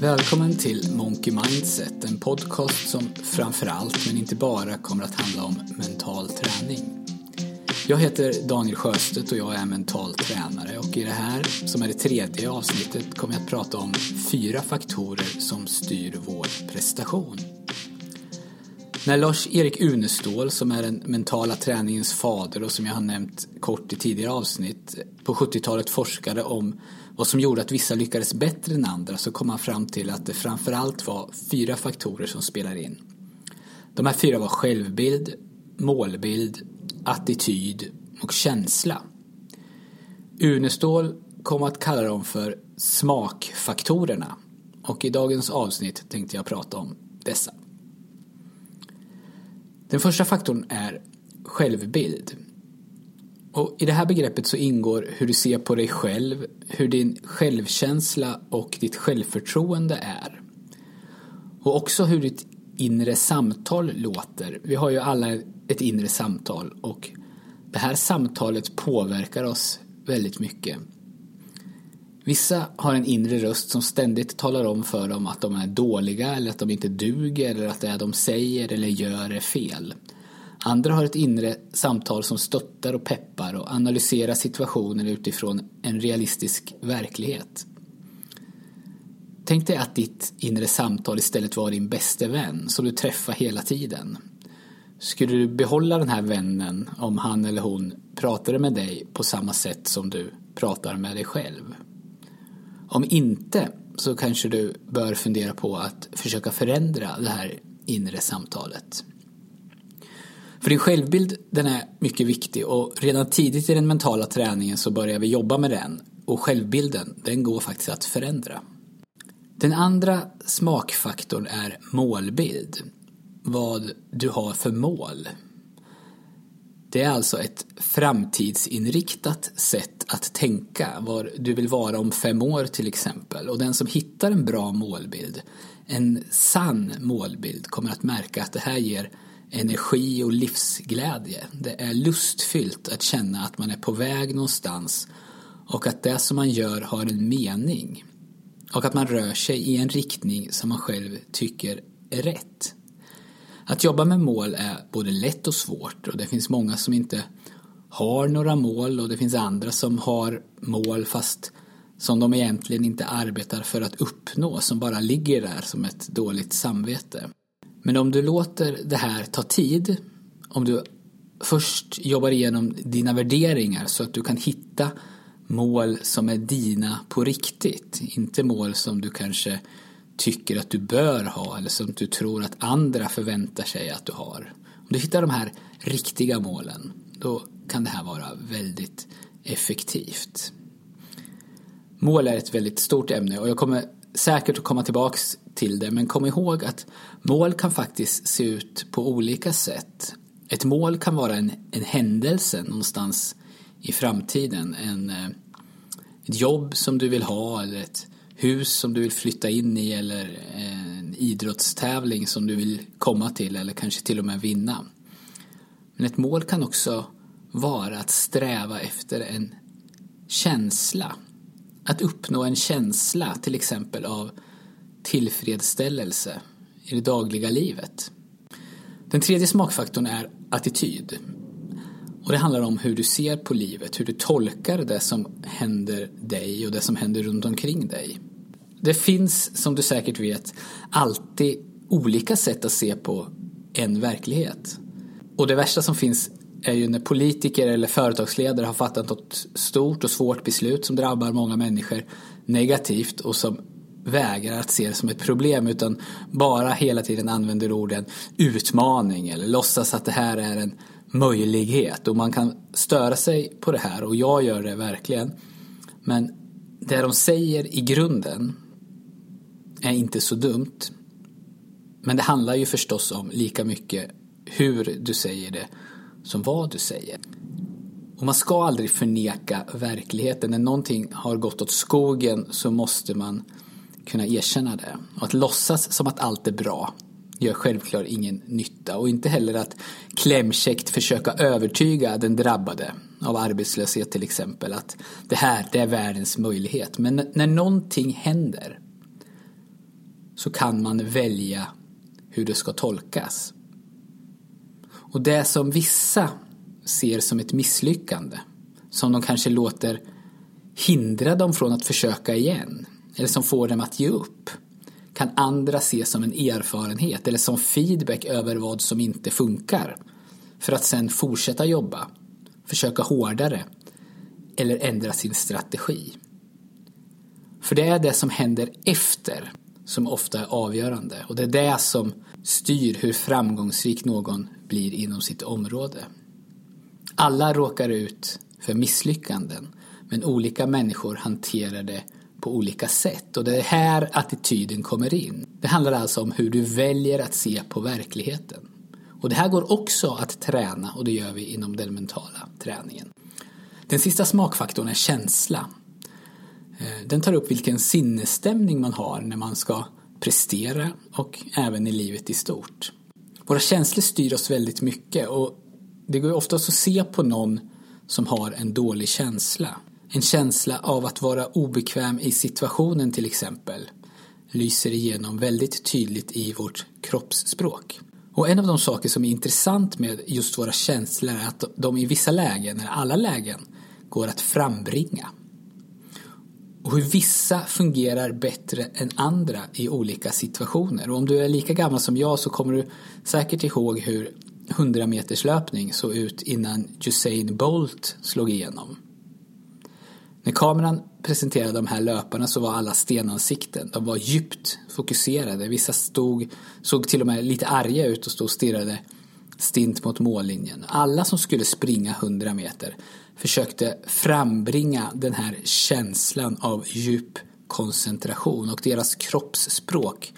Välkommen till Monkey Mindset, en podcast som framförallt, men inte bara, kommer att handla om mental träning. Jag heter Daniel Sjöstedt och jag är mental tränare och i det här, som är det tredje avsnittet, kommer jag att prata om fyra faktorer som styr vår prestation. När Lars-Erik Unestål, som är den mentala träningens fader och som jag har nämnt kort i tidigare avsnitt, på 70-talet forskade om vad som gjorde att vissa lyckades bättre än andra så kom han fram till att det framförallt var fyra faktorer som spelar in. De här fyra var självbild, målbild, attityd och känsla. Unestål kom att kalla dem för smakfaktorerna och i dagens avsnitt tänkte jag prata om dessa. Den första faktorn är självbild. Och I det här begreppet så ingår hur du ser på dig själv, hur din självkänsla och ditt självförtroende är. Och också hur ditt inre samtal låter. Vi har ju alla ett inre samtal och det här samtalet påverkar oss väldigt mycket. Vissa har en inre röst som ständigt talar om för dem att de är dåliga eller att de inte duger eller att det de säger eller gör är fel. Andra har ett inre samtal som stöttar och peppar och analyserar situationen utifrån en realistisk verklighet. Tänk dig att ditt inre samtal istället var din bäste vän som du träffar hela tiden. Skulle du behålla den här vännen om han eller hon pratade med dig på samma sätt som du pratar med dig själv? Om inte så kanske du bör fundera på att försöka förändra det här inre samtalet. För din självbild den är mycket viktig och redan tidigt i den mentala träningen så börjar vi jobba med den och självbilden den går faktiskt att förändra. Den andra smakfaktorn är målbild. Vad du har för mål. Det är alltså ett framtidsinriktat sätt att tänka var du vill vara om fem år till exempel. Och den som hittar en bra målbild, en sann målbild, kommer att märka att det här ger energi och livsglädje. Det är lustfyllt att känna att man är på väg någonstans och att det som man gör har en mening. Och att man rör sig i en riktning som man själv tycker är rätt. Att jobba med mål är både lätt och svårt och det finns många som inte har några mål och det finns andra som har mål fast som de egentligen inte arbetar för att uppnå, som bara ligger där som ett dåligt samvete. Men om du låter det här ta tid, om du först jobbar igenom dina värderingar så att du kan hitta mål som är dina på riktigt, inte mål som du kanske tycker att du bör ha eller som du tror att andra förväntar sig att du har. Om du hittar de här riktiga målen, då kan det här vara väldigt effektivt. Mål är ett väldigt stort ämne och jag kommer säkert att komma tillbaks till det men kom ihåg att mål kan faktiskt se ut på olika sätt. Ett mål kan vara en, en händelse någonstans i framtiden. En, eh, ett jobb som du vill ha eller ett hus som du vill flytta in i eller eh, en idrottstävling som du vill komma till eller kanske till och med vinna. Men ett mål kan också vara att sträva efter en känsla. Att uppnå en känsla till exempel av tillfredsställelse i det dagliga livet. Den tredje smakfaktorn är attityd. Och det handlar om hur du ser på livet, hur du tolkar det som händer dig och det som händer runt omkring dig. Det finns, som du säkert vet, alltid olika sätt att se på en verklighet. Och det värsta som finns är ju när politiker eller företagsledare har fattat något stort och svårt beslut som drabbar många människor negativt och som vägrar att se det som ett problem utan bara hela tiden använder orden utmaning eller låtsas att det här är en möjlighet och man kan störa sig på det här och jag gör det verkligen. Men det de säger i grunden är inte så dumt. Men det handlar ju förstås om lika mycket hur du säger det som vad du säger. Och man ska aldrig förneka verkligheten. När någonting har gått åt skogen så måste man kunna erkänna det. Och att låtsas som att allt är bra gör självklart ingen nytta och inte heller att klämkäckt försöka övertyga den drabbade av arbetslöshet till exempel att det här det är världens möjlighet. Men när någonting händer så kan man välja hur det ska tolkas. Och det som vissa ser som ett misslyckande, som de kanske låter hindra dem från att försöka igen, eller som får dem att ge upp, kan andra se som en erfarenhet eller som feedback över vad som inte funkar för att sen fortsätta jobba, försöka hårdare eller ändra sin strategi. För det är det som händer efter som ofta är avgörande och det är det som styr hur framgångsrik någon blir inom sitt område. Alla råkar ut för misslyckanden men olika människor hanterar det på olika sätt och det är här attityden kommer in. Det handlar alltså om hur du väljer att se på verkligheten. Och det här går också att träna och det gör vi inom den mentala träningen. Den sista smakfaktorn är känsla. Eh, den tar upp vilken sinnesstämning man har när man ska prestera och även i livet i stort. Våra känslor styr oss väldigt mycket och det går oftast att se på någon som har en dålig känsla. En känsla av att vara obekväm i situationen till exempel lyser igenom väldigt tydligt i vårt kroppsspråk. Och en av de saker som är intressant med just våra känslor är att de i vissa lägen, eller alla lägen, går att frambringa. Och hur vissa fungerar bättre än andra i olika situationer. Och om du är lika gammal som jag så kommer du säkert ihåg hur 100 meters löpning såg ut innan Usain Bolt slog igenom. När kameran presenterade de här löparna så var alla stenansikten. De var djupt fokuserade. Vissa stod, såg till och med lite arga ut och stod och stirrade stint mot mållinjen. Alla som skulle springa 100 meter försökte frambringa den här känslan av djup koncentration och deras kroppsspråk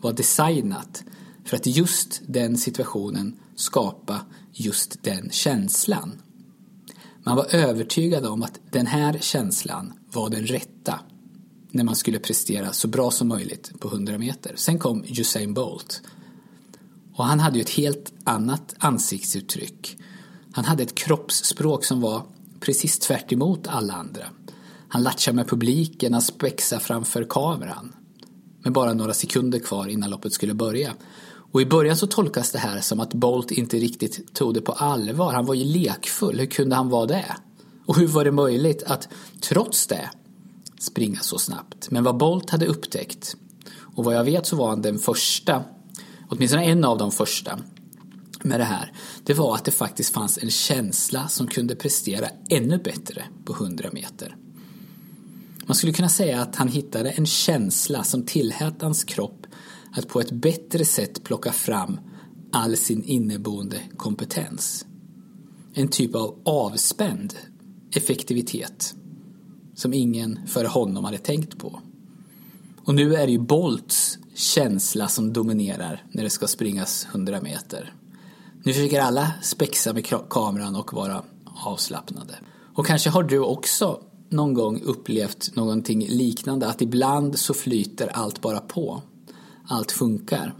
var designat för att just den situationen skapa just den känslan. Man var övertygad om att den här känslan var den rätta när man skulle prestera så bra som möjligt på 100 meter. Sen kom Usain Bolt. Och han hade ju ett helt annat ansiktsuttryck. Han hade ett kroppsspråk som var precis tvärt alla andra. Han latchar med publiken, han spexar framför kameran. Med bara några sekunder kvar innan loppet skulle börja. Och i början så tolkas det här som att Bolt inte riktigt tog det på allvar. Han var ju lekfull, hur kunde han vara det? Och hur var det möjligt att trots det springa så snabbt? Men vad Bolt hade upptäckt, och vad jag vet så var han den första, åtminstone en av de första med det här, det var att det faktiskt fanns en känsla som kunde prestera ännu bättre på 100 meter. Man skulle kunna säga att han hittade en känsla som tillät hans kropp att på ett bättre sätt plocka fram all sin inneboende kompetens. En typ av avspänd effektivitet som ingen före honom hade tänkt på. Och nu är det ju Bolts känsla som dominerar när det ska springas 100 meter. Nu försöker alla spexa med kameran och vara avslappnade. Och kanske har du också någon gång upplevt någonting liknande, att ibland så flyter allt bara på allt funkar.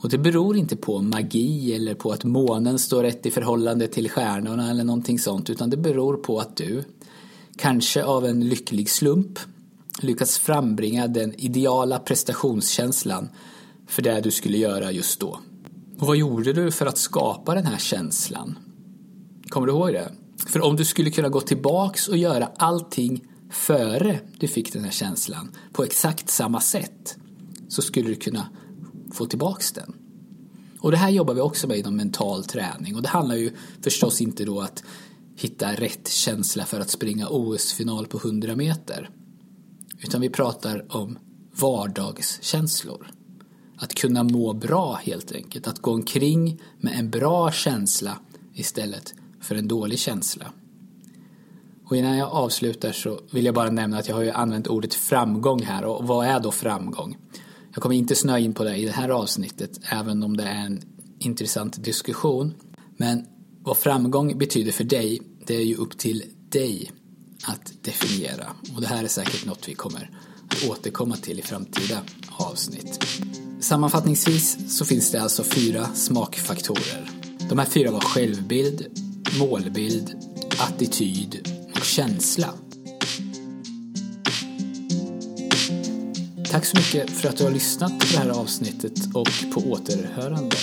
Och det beror inte på magi eller på att månen står rätt i förhållande till stjärnorna eller någonting sånt utan det beror på att du, kanske av en lycklig slump, lyckats frambringa den ideala prestationskänslan för det du skulle göra just då. Och vad gjorde du för att skapa den här känslan? Kommer du ihåg det? För om du skulle kunna gå tillbaks och göra allting före du fick den här känslan på exakt samma sätt så skulle du kunna få tillbaks den. Och det här jobbar vi också med inom mental träning och det handlar ju förstås inte då att hitta rätt känsla för att springa OS-final på 100 meter. Utan vi pratar om vardagskänslor. Att kunna må bra helt enkelt. Att gå omkring med en bra känsla istället för en dålig känsla. Och innan jag avslutar så vill jag bara nämna att jag har ju använt ordet framgång här och vad är då framgång? Jag kommer inte snöa in på det i det här avsnittet, även om det är en intressant diskussion. Men vad framgång betyder för dig, det är ju upp till dig att definiera. Och det här är säkert något vi kommer att återkomma till i framtida avsnitt. Sammanfattningsvis så finns det alltså fyra smakfaktorer. De här fyra var självbild, målbild, attityd och känsla. Tack så mycket för att du har lyssnat på det här avsnittet och på återhörande.